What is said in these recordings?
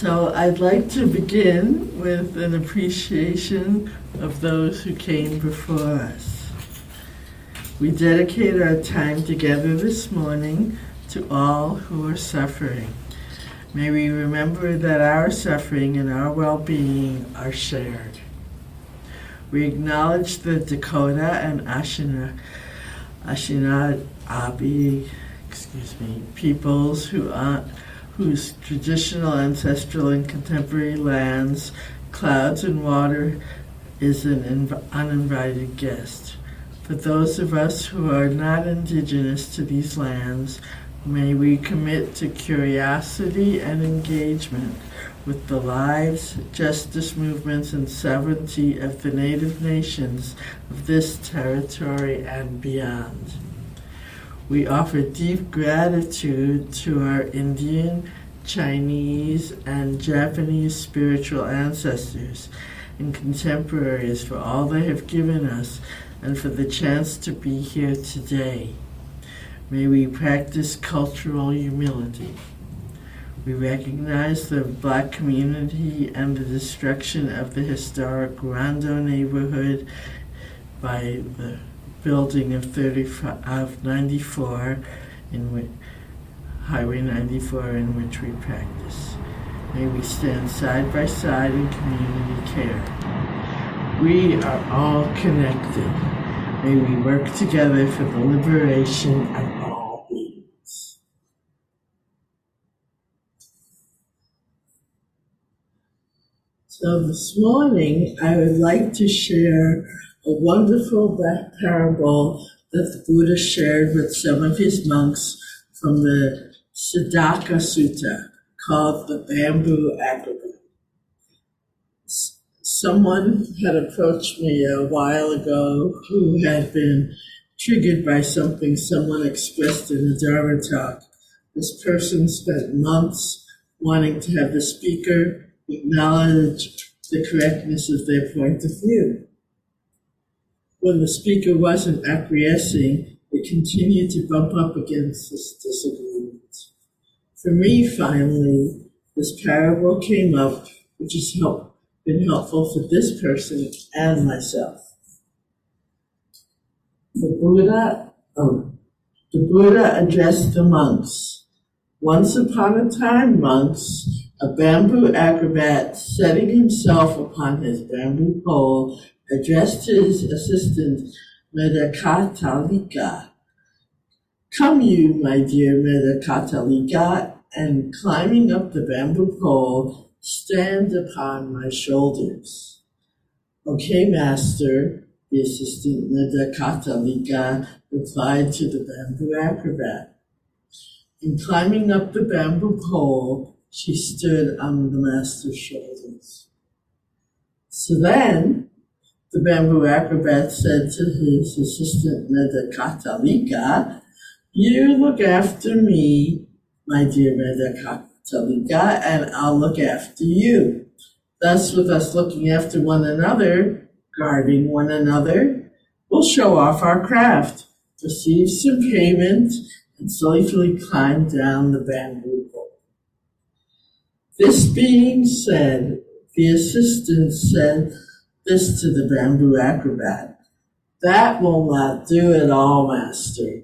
So I'd like to begin with an appreciation of those who came before us. We dedicate our time together this morning to all who are suffering. May we remember that our suffering and our well being are shared. We acknowledge the Dakota and Ashina, Anishinaabe, excuse me, peoples who are, whose traditional, ancestral, and contemporary lands, clouds, and water is an inv- uninvited guest. For those of us who are not indigenous to these lands, May we commit to curiosity and engagement with the lives, justice movements, and sovereignty of the native nations of this territory and beyond. We offer deep gratitude to our Indian, Chinese, and Japanese spiritual ancestors and contemporaries for all they have given us and for the chance to be here today. May we practice cultural humility. We recognize the black community and the destruction of the historic Rondo neighborhood by the building of 35, of 94 in which, Highway 94 in which we practice. May we stand side by side in community care. We are all connected. May we work together for the liberation of all beings. So this morning, I would like to share a wonderful back parable that the Buddha shared with some of his monks from the Sedaka Sutta called the Bamboo Acrobat. Someone had approached me a while ago who had been triggered by something someone expressed in a Dharma talk. This person spent months wanting to have the speaker acknowledge the correctness of their point of view. When the speaker wasn't acquiescing, it continued to bump up against this disagreement. For me, finally, this parable came up, which has helped, been helpful for this person and myself. The Buddha, oh, the Buddha addressed the monks. Once upon a time, monks, a bamboo acrobat setting himself upon his bamboo pole addressed his assistant Medakathalika. Come you, my dear Medakathalika, and climbing up the bamboo pole, stand upon my shoulders. Okay, master, the assistant Medakathalika replied to the bamboo acrobat. In climbing up the bamboo pole, she stood on the master's shoulders. So then, the bamboo acrobat said to his assistant Medakathalika, You look after me, my dear Medakathalika, and I'll look after you. Thus, with us looking after one another, guarding one another, we'll show off our craft, receive some payment, and safely climb down the bamboo pole. this being said, the assistant said this to the bamboo acrobat. That will not do at all, master.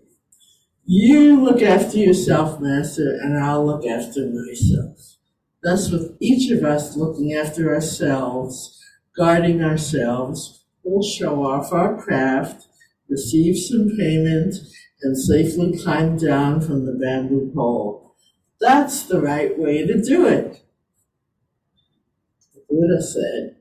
You look after yourself, master, and I'll look after myself. Thus, with each of us looking after ourselves, guarding ourselves, we'll show off our craft, receive some payment, and safely climb down from the bamboo pole. That's the right way to do it. The Buddha said.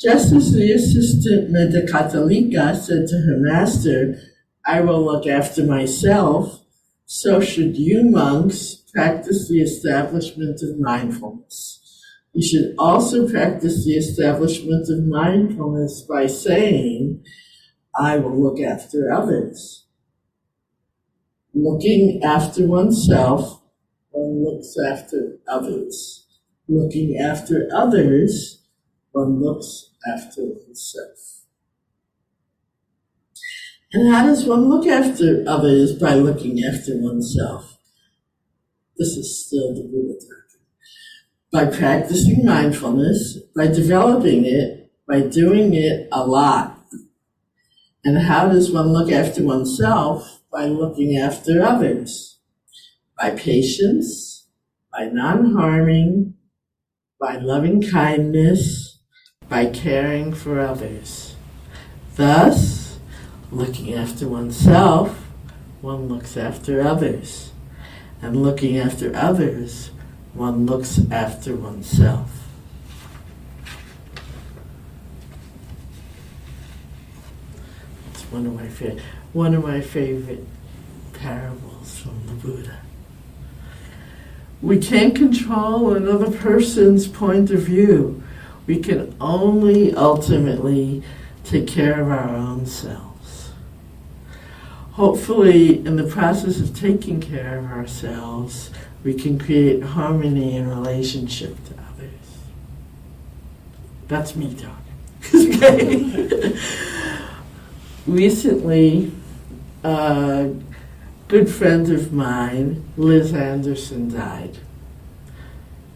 Just as the assistant Medakathalika said to her master, I will look after myself, so should you monks practice the establishment of mindfulness. You should also practice the establishment of mindfulness by saying, I will look after others. Looking after oneself, one looks after others looking after others, one looks after himself. And how does one look after others by looking after oneself? This is still the Buddha talking. by practicing mindfulness, by developing it, by doing it a lot. And how does one look after oneself? By looking after others, by patience, by non harming, by loving kindness, by caring for others. Thus, looking after oneself, one looks after others. And looking after others, one looks after oneself. It's one of my favorite, one of my favorite parables from the Buddha. We can't control another person's point of view. We can only ultimately take care of our own selves. Hopefully, in the process of taking care of ourselves, we can create harmony in relationship to others. That's me talking. Recently, a good friend of mine, Liz Anderson, died.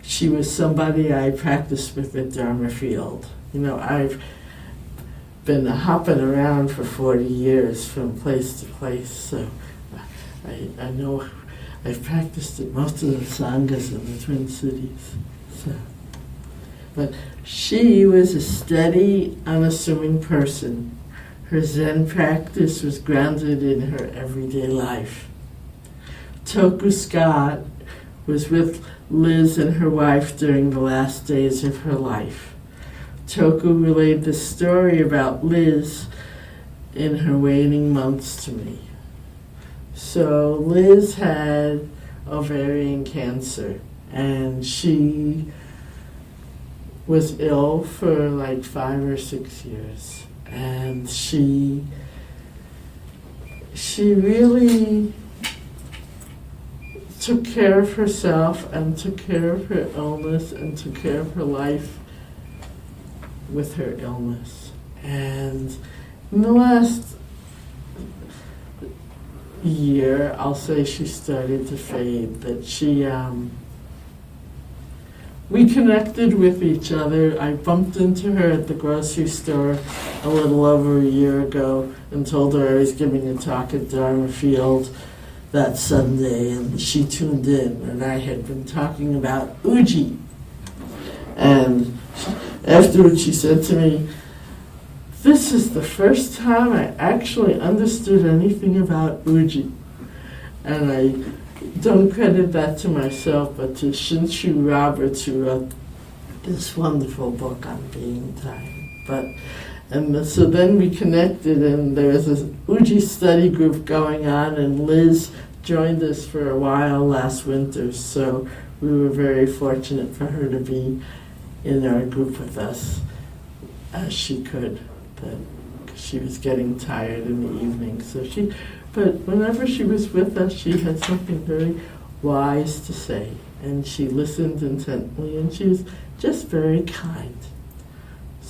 She was somebody I practiced with at Dharma Field. You know, I've been hopping around for 40 years from place to place, so I, I know I've practiced at most of the sanghas in the Twin Cities. So. But she was a steady, unassuming person. Her Zen practice was grounded in her everyday life. Toku Scott was with Liz and her wife during the last days of her life. Toku relayed the story about Liz in her waning months to me. So Liz had ovarian cancer and she was ill for like five or six years and she she really took care of herself and took care of her illness and took care of her life with her illness and in the last year, I'll say she started to fade. That she, um, we connected with each other. I bumped into her at the grocery store a little over a year ago and told her I was giving a talk at Dharma Field that Sunday, and she tuned in. And I had been talking about Uji. And afterwards, she said to me, this is the first time I actually understood anything about Uji. And I don't credit that to myself, but to Shinshu Roberts, who wrote this wonderful book on being time. But and so then we connected, and there was this Uji study group going on, and Liz joined us for a while last winter. So we were very fortunate for her to be in our group with us as she could But she was getting tired in the evening. So she, but whenever she was with us, she had something very wise to say, and she listened intently, and she was just very kind.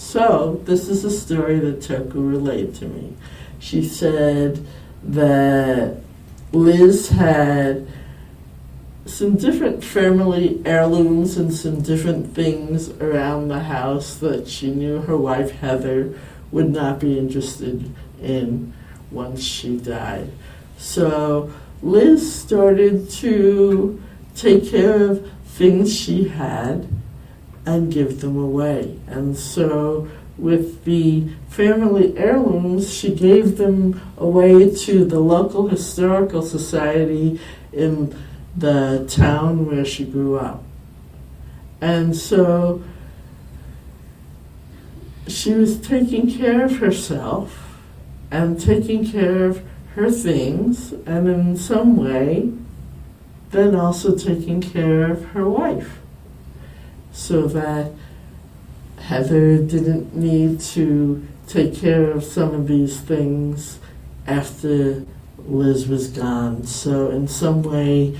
So this is a story that Toku relayed to me. She said that Liz had some different family heirlooms and some different things around the house that she knew her wife Heather would not be interested in once she died. So Liz started to take care of things she had and give them away. And so with the family heirlooms, she gave them away to the local historical society in the town where she grew up. And so she was taking care of herself and taking care of her things, and in some way, then also taking care of her wife so that Heather didn't need to take care of some of these things after Liz was gone. So, in some way,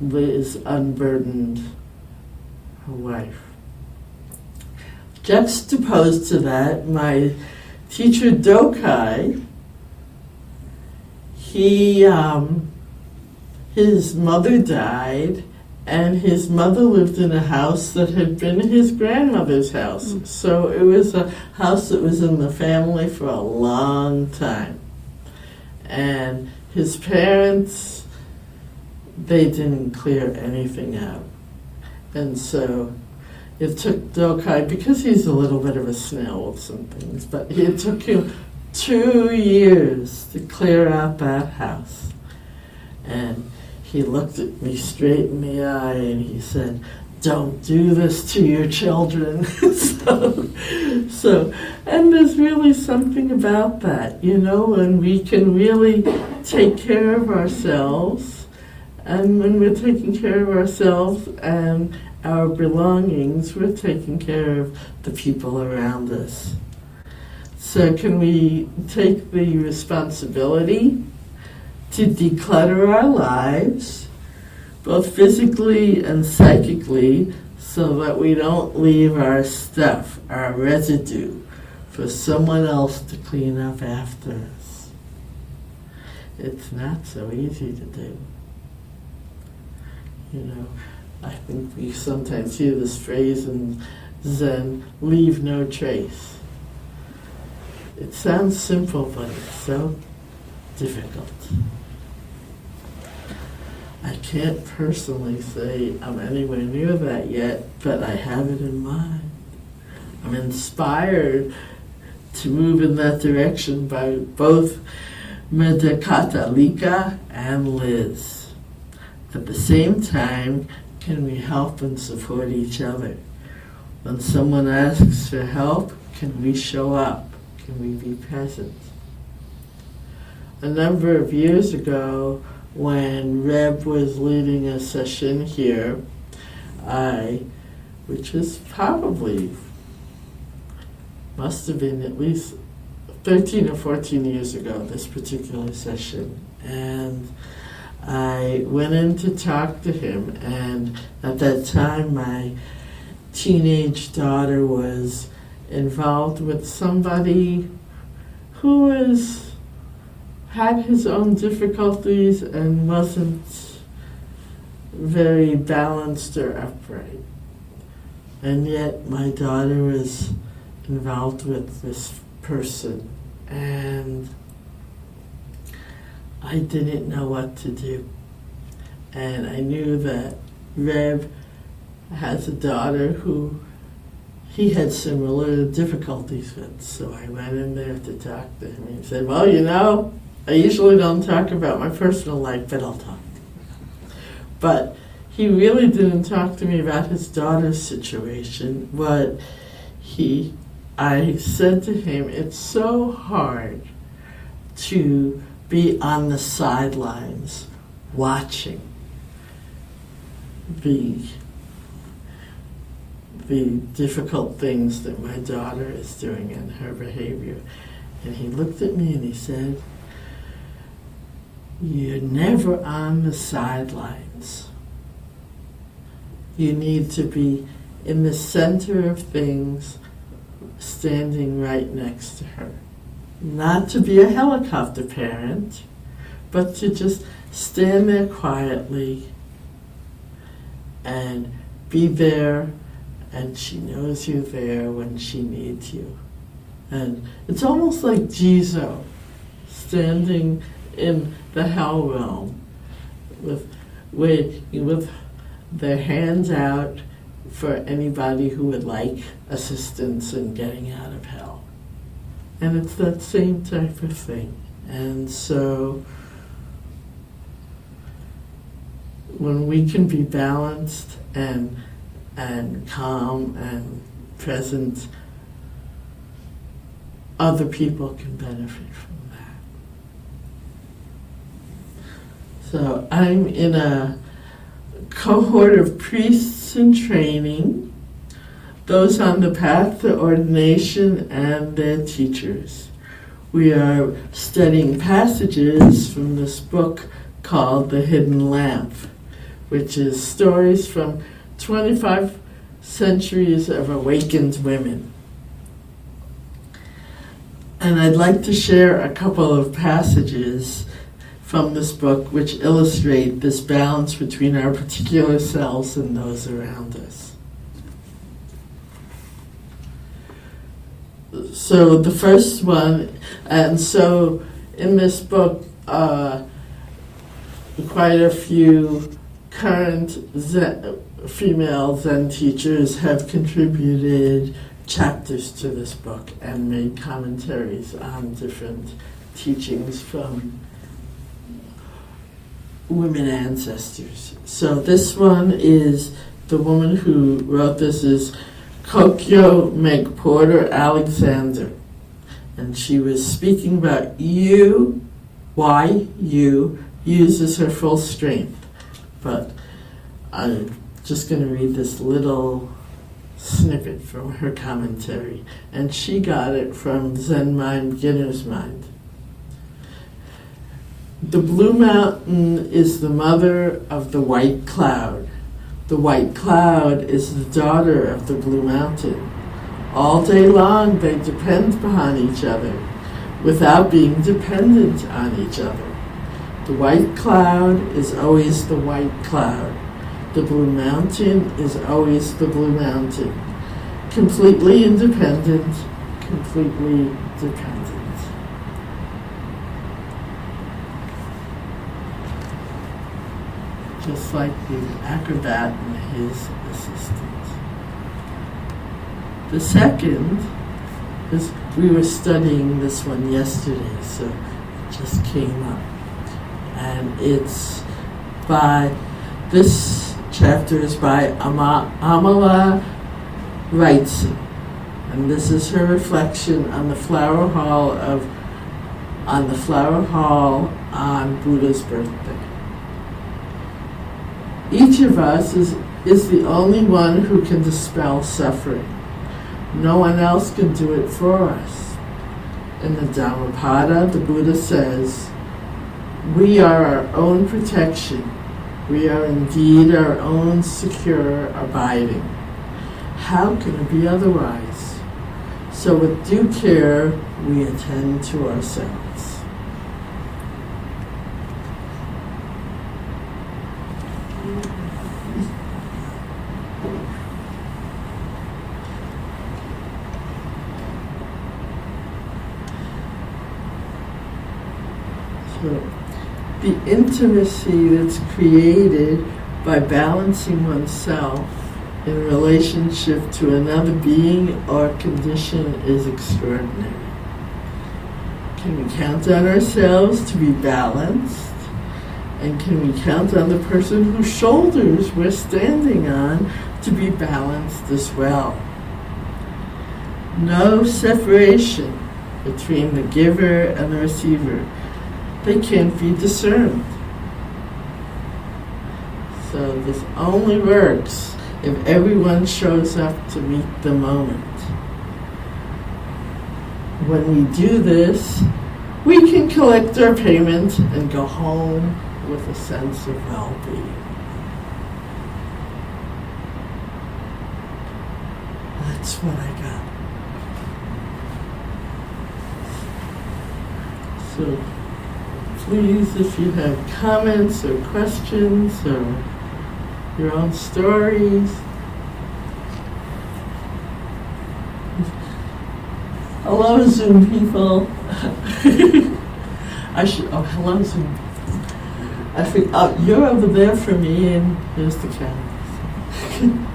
Liz unburdened her wife. Juxtaposed to that, my teacher Dokai, he, um, his mother died, and his mother lived in a house that had been his grandmother's house. Mm. So it was a house that was in the family for a long time. And his parents, they didn't clear anything out. And so it took Dokai, because he's a little bit of a snail with some things, but it took him two years to clear out that house. And he looked at me straight in the eye and he said, don't do this to your children. so, so, and there's really something about that, you know, when we can really take care of ourselves, and when we're taking care of ourselves and our belongings, we're taking care of the people around us. So, can we take the responsibility to declutter our lives, both physically and psychically, so that we don't leave our stuff, our residue, for someone else to clean up after us. It's not so easy to do. You know, I think we sometimes hear this phrase in Zen leave no trace. It sounds simple, but it's so difficult. I can't personally say I'm anywhere near that yet, but I have it in mind. I'm inspired to move in that direction by both Medakathalika and Liz. At the same time, can we help and support each other? When someone asks for help, can we show up? Can we be present? A number of years ago, when Reb was leading a session here, I, which was probably, must have been at least 13 or 14 years ago, this particular session. And I went in to talk to him, and at that time, my teenage daughter was involved with somebody who was had his own difficulties and wasn't very balanced or upright. And yet my daughter was involved with this person and I didn't know what to do. And I knew that Reb has a daughter who he had similar difficulties with. So I went in there to talk to him. He said, Well, you know, I usually don't talk about my personal life, but I'll talk. But he really didn't talk to me about his daughter's situation. But he, I said to him, it's so hard to be on the sidelines watching the the difficult things that my daughter is doing and her behavior. And he looked at me and he said, you're never on the sidelines. You need to be in the center of things, standing right next to her. Not to be a helicopter parent, but to just stand there quietly and be there, and she knows you're there when she needs you. And it's almost like Jizo standing in the hell realm with, with, with their hands out for anybody who would like assistance in getting out of hell. And it's that same type of thing. And so when we can be balanced and and calm and present, other people can benefit from So I'm in a cohort of priests in training, those on the path to ordination, and their teachers. We are studying passages from this book called The Hidden Lamp, which is stories from 25 centuries of awakened women. And I'd like to share a couple of passages from this book which illustrate this balance between our particular selves and those around us. So the first one, and so in this book, uh, quite a few current Zen, female Zen teachers have contributed chapters to this book and made commentaries on different teachings from women ancestors. So this one is the woman who wrote this is Kokyo Porter Alexander. And she was speaking about you, why you uses her full strength. But I'm just going to read this little snippet from her commentary. And she got it from Zen Mind Beginner's Mind. The blue mountain is the mother of the white cloud. The white cloud is the daughter of the blue mountain. All day long they depend upon each other without being dependent on each other. The white cloud is always the white cloud. The blue mountain is always the blue mountain. Completely independent, completely dependent. Just like the acrobat and his assistants. The second is we were studying this one yesterday, so it just came up. And it's by this chapter is by Ama, Amala Wrightson. And this is her reflection on the flower hall of on the flower hall on Buddha's birthday. Each of us is, is the only one who can dispel suffering. No one else can do it for us. In the Dhammapada, the Buddha says, We are our own protection. We are indeed our own secure abiding. How can it be otherwise? So, with due care, we attend to ourselves. So, the intimacy that's created by balancing oneself in relationship to another being or condition is extraordinary. Can we count on ourselves to be balanced? And can we count on the person whose shoulders we're standing on to be balanced as well? No separation between the giver and the receiver. They can't be discerned. So this only works if everyone shows up to meet the moment. When we do this, we can collect our payment and go home with a sense of well being. That's what I got. So please, if you have comments or questions or your own stories. Hello, Zoom people. I should. Oh, hello, Zoom. I think oh, you're over there for me, and here's the camera.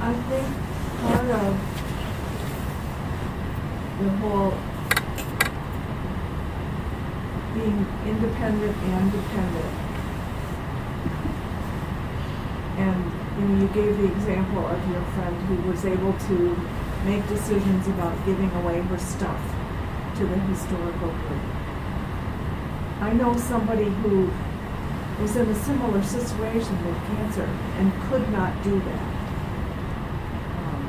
I think part of the whole being independent and dependent. And you know, you gave the example of your friend who was able to make decisions about giving away her stuff to the historical group. I know somebody who was in a similar situation with cancer and could not do that. Um,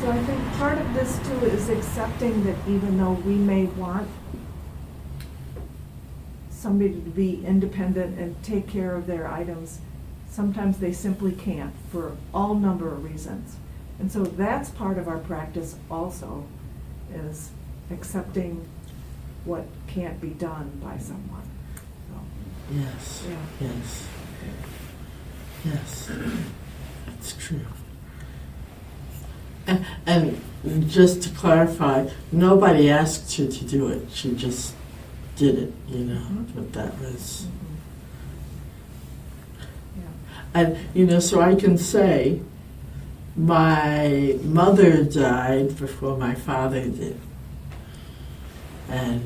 So I think part of this too is accepting that even though we may want somebody to be independent and take care of their items, Sometimes they simply can't for all number of reasons. And so that's part of our practice also, is accepting what can't be done by someone. So, Yes. Yeah. Yes. Yes. That's true. And, and just to clarify, nobody asked you to do it. She just did it, you know. Mhm. But that was. Yeah. And, you know, so I can say my mother died before my father did. And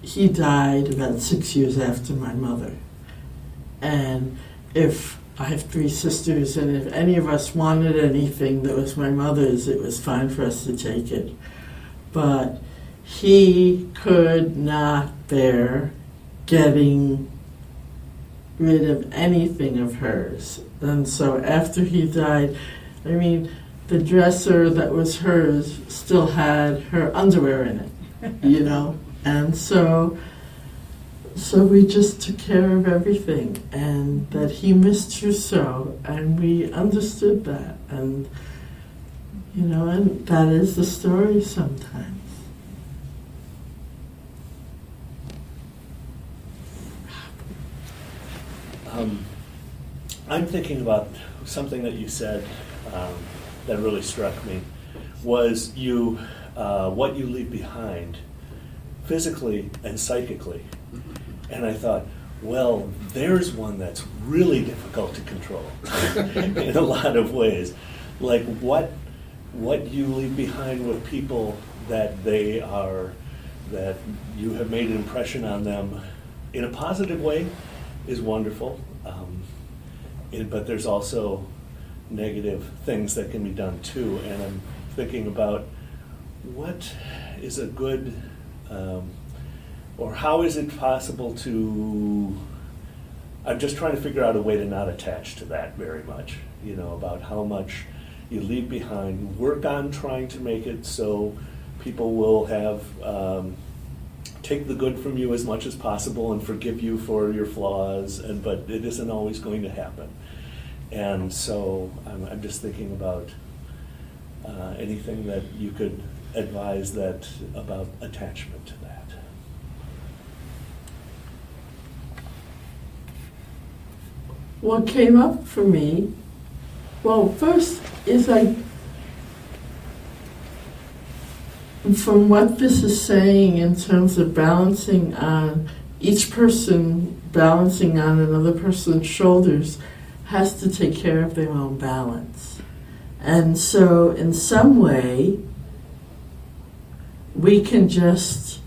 he died about six years after my mother. And if I have three sisters, and if any of us wanted anything that was my mother's, it was fine for us to take it. But he could not bear getting rid of anything of hers. And so after he died, I mean, the dresser that was hers still had her underwear in it, you know? And so so we just took care of everything and that he missed her so and we understood that and you know and that is the story sometimes Um, I'm thinking about something that you said um, that really struck me was you uh, what you leave behind physically and psychically. And I thought, well, there's one that's really difficult to control in a lot of ways. Like what what you leave behind with people that they are that you have made an impression on them in a positive way is wonderful. Um, it- but there's also negative things that can be done too. And I'm thinking about what is a good, um, or how is it possible to. I'm just trying to figure out a way to not attach to that very much, you know, about how much you leave behind. Work on trying to make it so people will have. Um, take the good from you as much as possible and forgive you for your flaws and but it isn't always going to happen. And so i'm, I'm just thinking about uh, anything that you could advise that about attachment to that. What came up for me well first is like from what this is saying in terms of balancing on each person balancing on another person's shoulders has to take care of their own balance. And so, in some way, we can just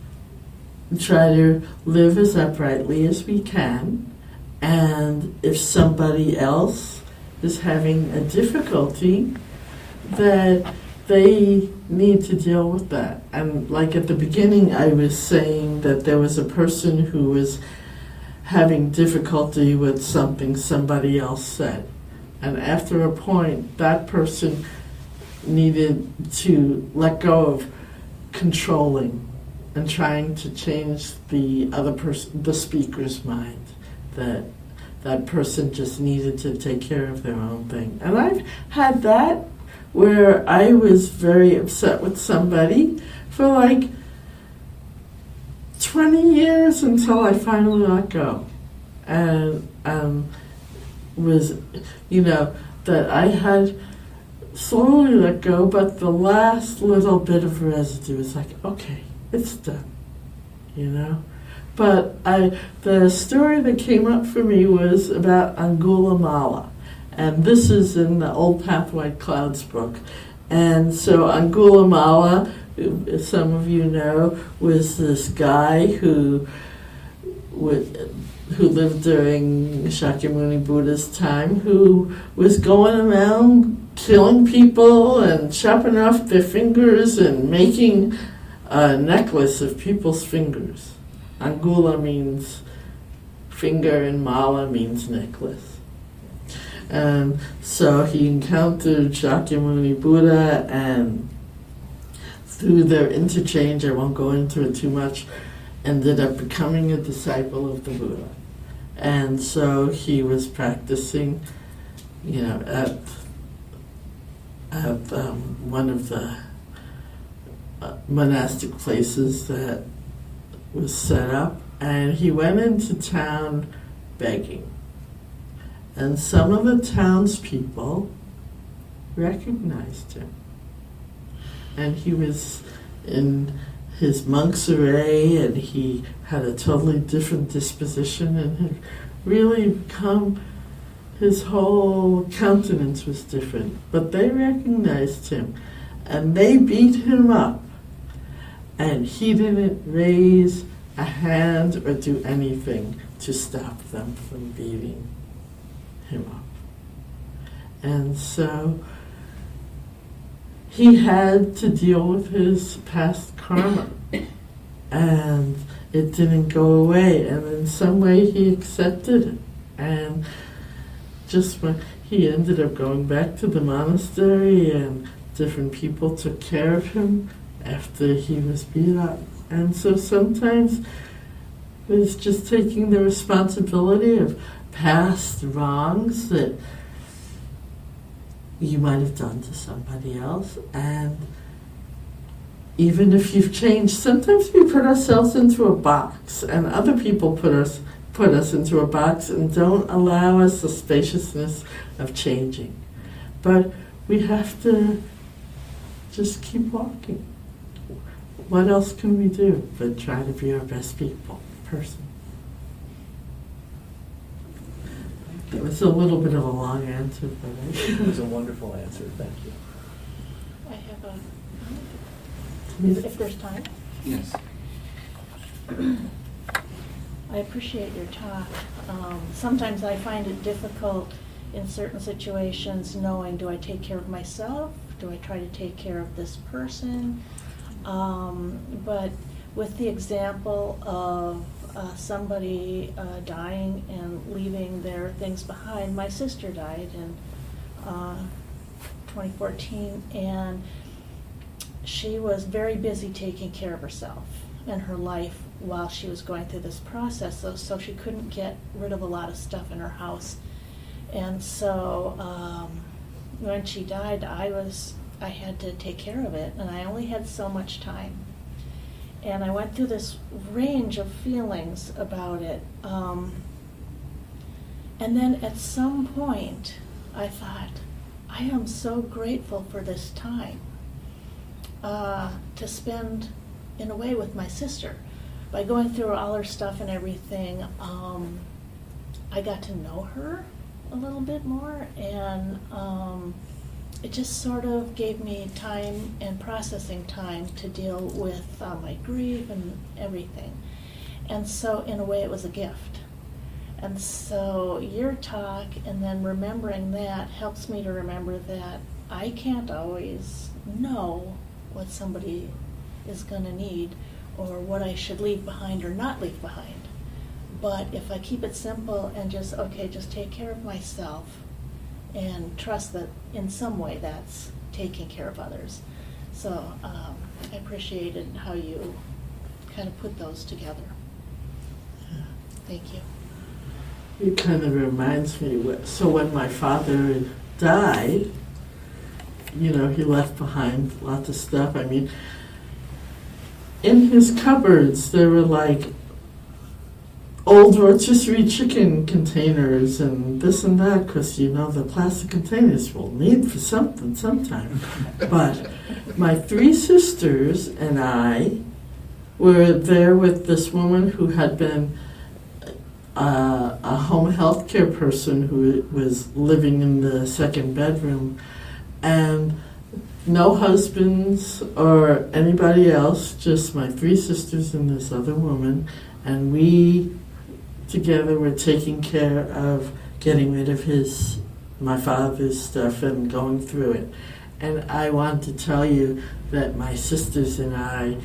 try to live as uprightly as we can. And if somebody else is having a difficulty, that they need to deal with that. And like at the beginning, I was saying that there was a person who was having difficulty with something somebody else said. And after a point, that person needed to let go of controlling and trying to change the other person, the speaker's mind. That that person just needed to take care of their own thing. And I've had that where I was very upset with somebody for like 20 years until I finally let go. And um, was, you know, that I had slowly let go, but the last little bit of residue was like, okay, it's done, you know? But I, the story that came up for me was about Angulimala. And this is in the Old Path White Clouds book. And so Angulimala, some of you know, was this guy who who lived during Shakyamuni Buddha's time, who was going around killing people and chopping off their fingers and making a necklace of people's fingers. Angula means finger and mala means necklace. And so he encountered Shakyamuni Buddha, and through their interchange, I won't go into it too much, ended up becoming a disciple of the Buddha. And so he was practicing, you know, at at um, one of the uh, monastic places that was set up, and he went into town begging. And some of the townspeople recognized him. And he was in his monk's array, and he had a totally different disposition, and had really become his whole countenance was different. But they recognized him, and they beat him up. And he didn't raise a hand or do anything to stop them from beating him up. And so he had to deal with his past karma. And it didn't go away. And in some way, he accepted it. And just when he ended up going back to the monastery, and different people took care of him after he was beat up. And so sometimes it's just taking the responsibility of past wrongs that you might have done to somebody else. And even if you've changed sometimes we put ourselves into a box and other people put us put us into a box and don't allow us the spaciousness of changing. But we have to just keep walking. What else can we do but try to be our best people person it was a little bit of a long answer but I It was a wonderful answer, thank you. I have a, Yes. if there's time. Yes. I appreciate your talk. Um, Sometimes I find it difficult in certain situations knowing, do I take care of myself? Do I try to take care of this person? Um, But with the example of uh, somebody uh, dying and leaving their things behind, my sister died in uh, 2014, and she was very busy taking care of herself and her life while she was going through this process, so, so she couldn't get rid of a lot of stuff in her house. And so um, when she died, I was I had to take care of it, and I only had so much time. And I went through this range of feelings about it. Um, and then at some point, I thought, I am so grateful for this time uh, to spend in a way with my sister. By going through all her stuff and everything, um, I got to know her a little bit more, and um, it just sort of gave me time and processing time to deal with uh, my grief and everything. And so, in a way, it was a gift. And so, your talk and then remembering that helps me to remember that I can't always know what somebody is going to need or what I should leave behind or not leave behind. But if I keep it simple and just, okay, just take care of myself and trust that in some way that's taking care of others. So um, I appreciated how you kind of put those together. Thank you. It kind of reminds me. So when my father died, you know, he left behind lots of stuff. I mean, in his cupboards there were like old rotisserie chicken containers and this and that because you know the plastic containers will need for something sometime. but my three sisters and I were there with this woman who had been uh, a home health care person who was living in the second bedroom and no husbands or anybody else, just my three sisters and this other woman, and we together were taking care of getting rid of his my father's stuff and going through it. And I want to tell you that my sisters and I,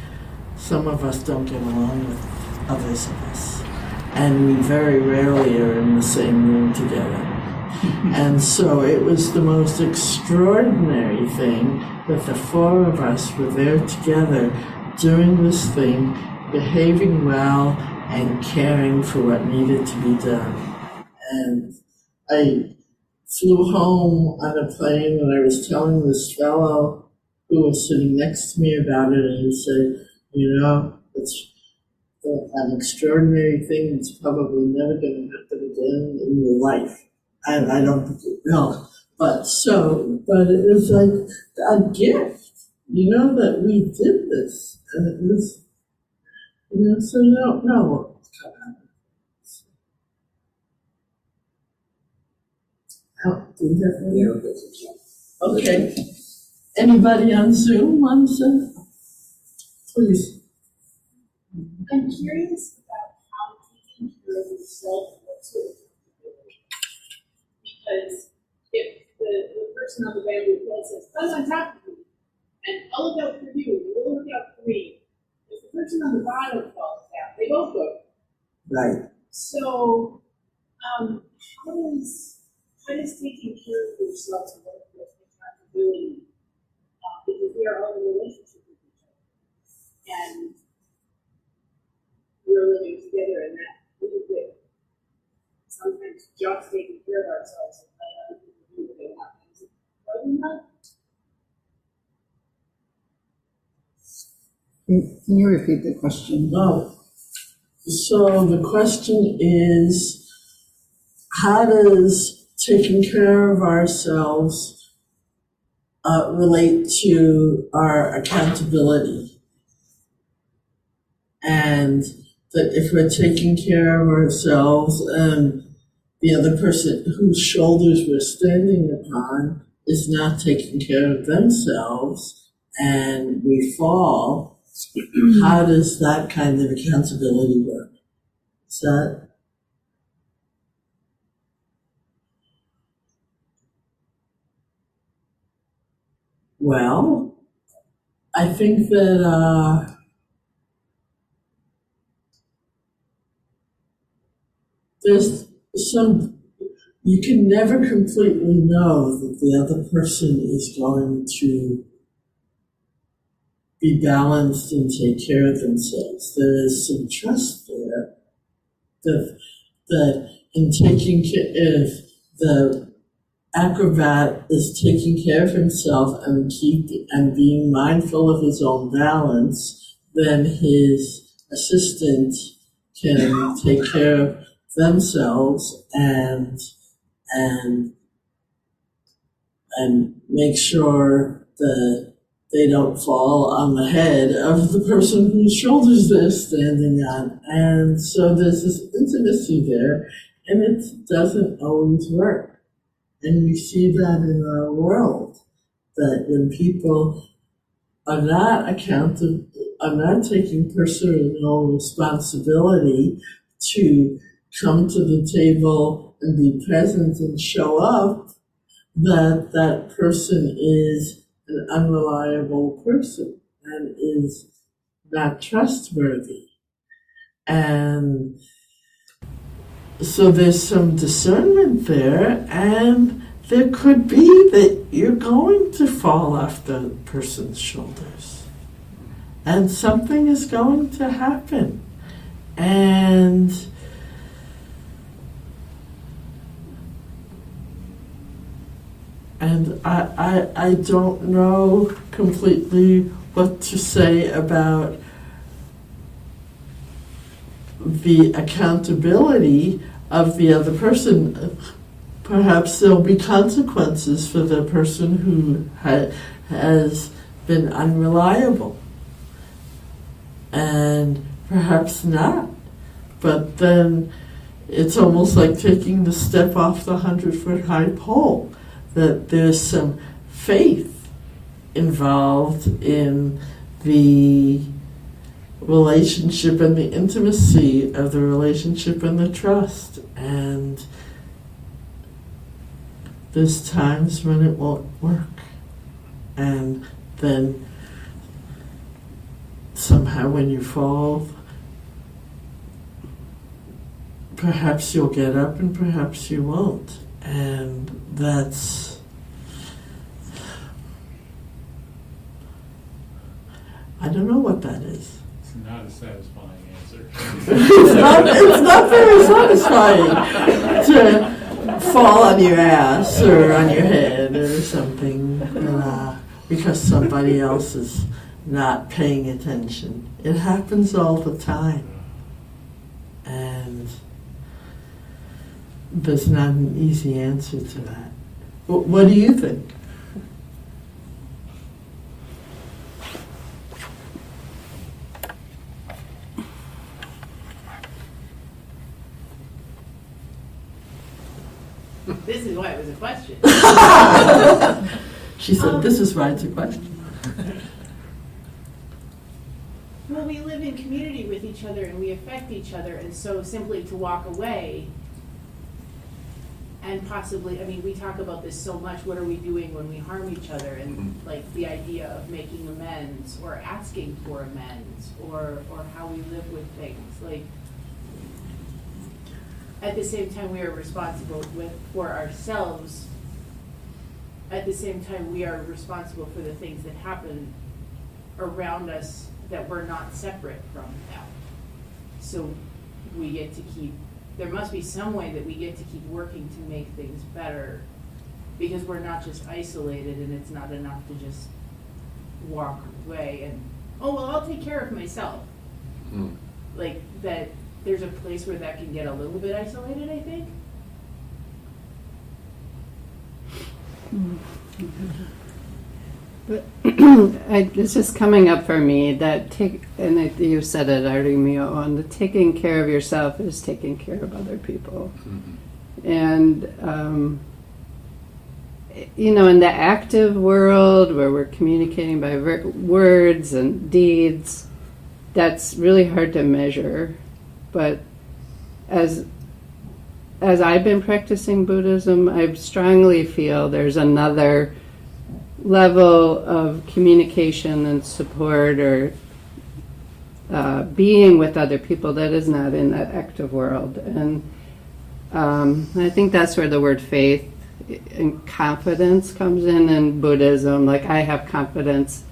some of us don't get along with others of us. And we very rarely are in the same room together. And so it was the most extraordinary thing that the four of us were there together doing this thing behaving well and caring for what needed to be done. And I flew home on a plane and I was telling this fellow who was sitting next to me about it, and he said, You know, it's uh, an extraordinary thing that's probably never going to happen again in your life. And I don't will. But so, but it was like a gift, you know, that we did this. And it was, you know, so you don't know what's going to happen. Okay. Anybody on Zoom wants to? Please. I'm curious about how taking care of yourself. Because if the, the person on the bamboo pole says, come on top of me, and I'll look out for you, you'll look out for me. Person on the bottom falls down, they both go. Right. So, um, how does, how does taking care of yourself and work with accountability? Uh, because we are all in a relationship with each other. And we're living together and that little bit. Sometimes just taking care of ourselves and letting other people do what they want. Is it more than that? Can you repeat the question? No. So the question is, how does taking care of ourselves uh, relate to our accountability? And that if we're taking care of ourselves and the other person whose shoulders we're standing upon is not taking care of themselves and we fall, how does that kind of accountability work? Is that well? I think that uh, there's some you can never completely know that the other person is going to be balanced and take care of themselves. There is some trust there that, that in taking care, if the acrobat is taking care of himself and keep and being mindful of his own balance, then his assistant can take care of themselves and and and make sure that they don't fall on the head of the person whose shoulders they're standing on. And so there's this intimacy there, and it doesn't always work. And we see that in our world, that when people are not accountable, are not taking personal responsibility to come to the table and be present and show up, that that person is an unreliable person and is not trustworthy. And so there's some discernment there, and there could be that you're going to fall off the person's shoulders. And something is going to happen. And and I, I, I don't know completely what to say about the accountability of the other person. Perhaps there'll be consequences for the person who ha- has been unreliable. And perhaps not. But then it's almost like taking the step off the 100 foot high pole that there's some faith involved in the relationship and the intimacy of the relationship and the trust. And there's times when it won't work. And then somehow when you fall, perhaps you'll get up and perhaps you won't. And that's I don't know what that is. It's not a satisfying answer. it's, not, it's not very satisfying to fall on your ass or on your head or something uh, because somebody else is not paying attention. It happens all the time. And there's not an easy answer to that. Wh- What do you think? This is why it was a question. She said, um, This is why it's a question. Well, we live in community with each other and we affect each other, and so simply to walk away and possibly, I mean, we talk about this so much, what are we doing when we harm each other? And mm-hmm. like the idea of making amends or asking for amends or, or how we live with things, like at the same time, we are responsible with, for ourselves. At the same time, we are responsible for the things that happen around us that we're not separate from them. So we get to keep, there must be some way that we get to keep working to make things better because we're not just isolated and it's not enough to just walk away and, oh, well, I'll take care of myself. Hmm. Like that, there's a place where that can get a little bit isolated, I think. But I, it's just coming up for me that take, and it, you said it, Artemio, on the taking care of yourself is taking care of other people. And, um, you know, in the active world where we're communicating by ver- words and deeds, that's really hard to measure. But as as I've been practicing Buddhism, I strongly feel there's another level of communication and support or uh, being with other people that is not in that active world. And um, I think that's where the word faith and confidence comes in in Buddhism. Like, I have confidence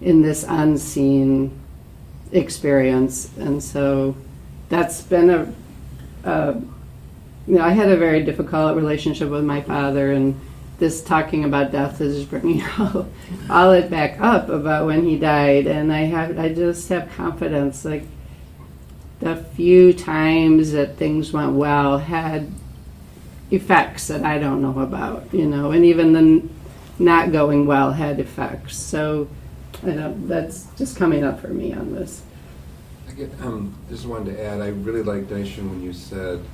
in this unseen experience. And so that's been a, a you know, I had a very difficult relationship with my father, and this talking about death is just bringing all, all it back up about when he died. And I have, I just have confidence. Like the few times that things went well had effects that I don't know about, you know, and even the not going well had effects. So, I don't, that's just coming up for me on this. I get, um, just wanted to add, I really liked Daishin when you said,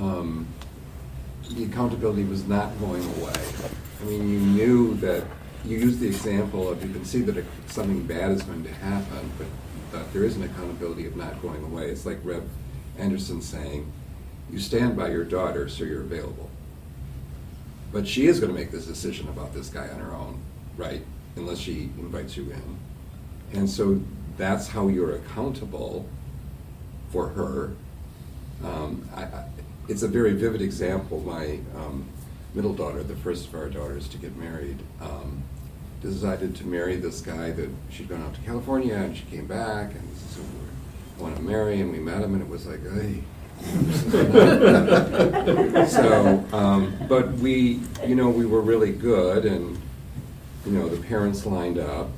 um, the accountability was not going away. I mean, you knew that, you used the example of, you can see that something bad is going to happen, but that there is an accountability of not going away. It's like Reb Anderson saying, you stand by your daughter, so you're available. But she is gonna make this decision about this guy on her own, right? Unless she invites you in. And so that's how you're accountable for her. Um, I, I, it's a very vivid example. My um, middle daughter, the first of our daughters to get married, um, decided to marry this guy that she'd gone out to California and she came back and so we want to marry and we met him and it was like, hey. so, um, but we, you know, we were really good and, you know, the parents lined up,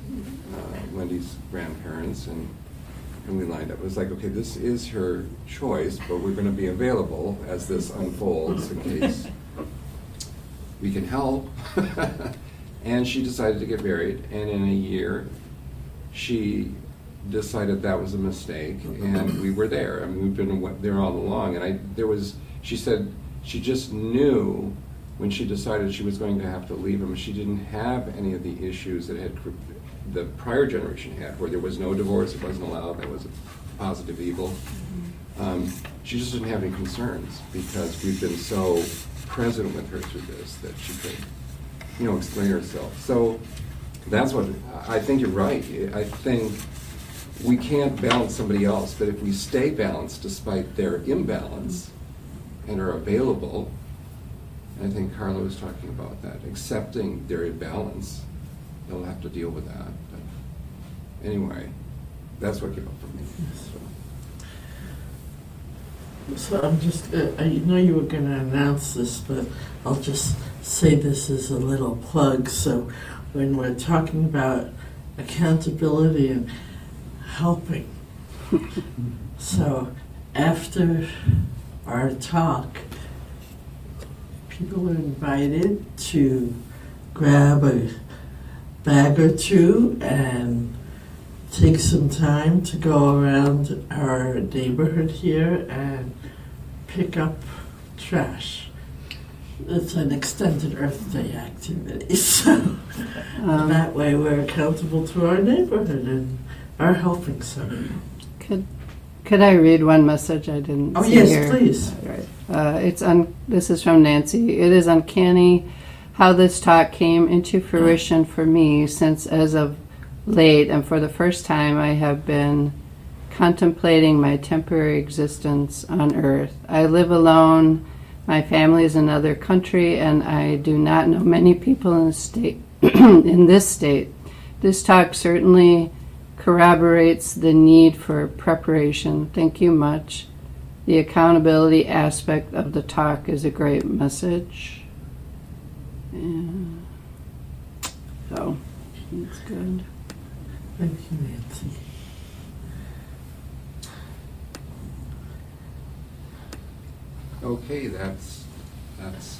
uh, Wendy's grandparents and and we lined up. It was like, okay, this is her choice, but we're going to be available as this unfolds in case we can help. and she decided to get married, and in a year, she decided that was a mistake, and we were there. I mean, we've been there all along. And I, there was, she said, she just knew when she decided she was going to have to leave him. She didn't have any of the issues that had the prior generation had, where there was no divorce, it wasn't allowed, that was a positive evil. Um, she just didn't have any concerns because we've been so present with her through this that she could, you know, explain herself. So that's what I think you're right. I think we can't balance somebody else, but if we stay balanced despite their imbalance and are available, and I think Carla was talking about that, accepting their imbalance, they'll have to deal with that. But anyway, that's what came up for me. So I'm just, uh, I know you were going to announce this, but I'll just say this as a little plug. So when we're talking about accountability and helping, so after our talk, people are invited to grab a bag or two and take some time to go around our neighborhood here and pick up trash. It's an extended Earth Day activity, so Um, that way we're accountable to our neighborhood and are helping some. Could, could I read one message I didn't Oh, see yes, here? please. Uh, it's un, this is from Nancy. It is uncanny how this talk came into mm-hmm. fruition for me since as of late and for the first time I have been contemplating my temporary existence on earth. I live alone. My family is in another country and I do not know many people in the state in this state. This talk certainly corroborates the need for preparation. Thank you much. The accountability aspect of the talk is a great message. And so, it's good. Thank you, Nancy. Okay, that's, that's time. Okay.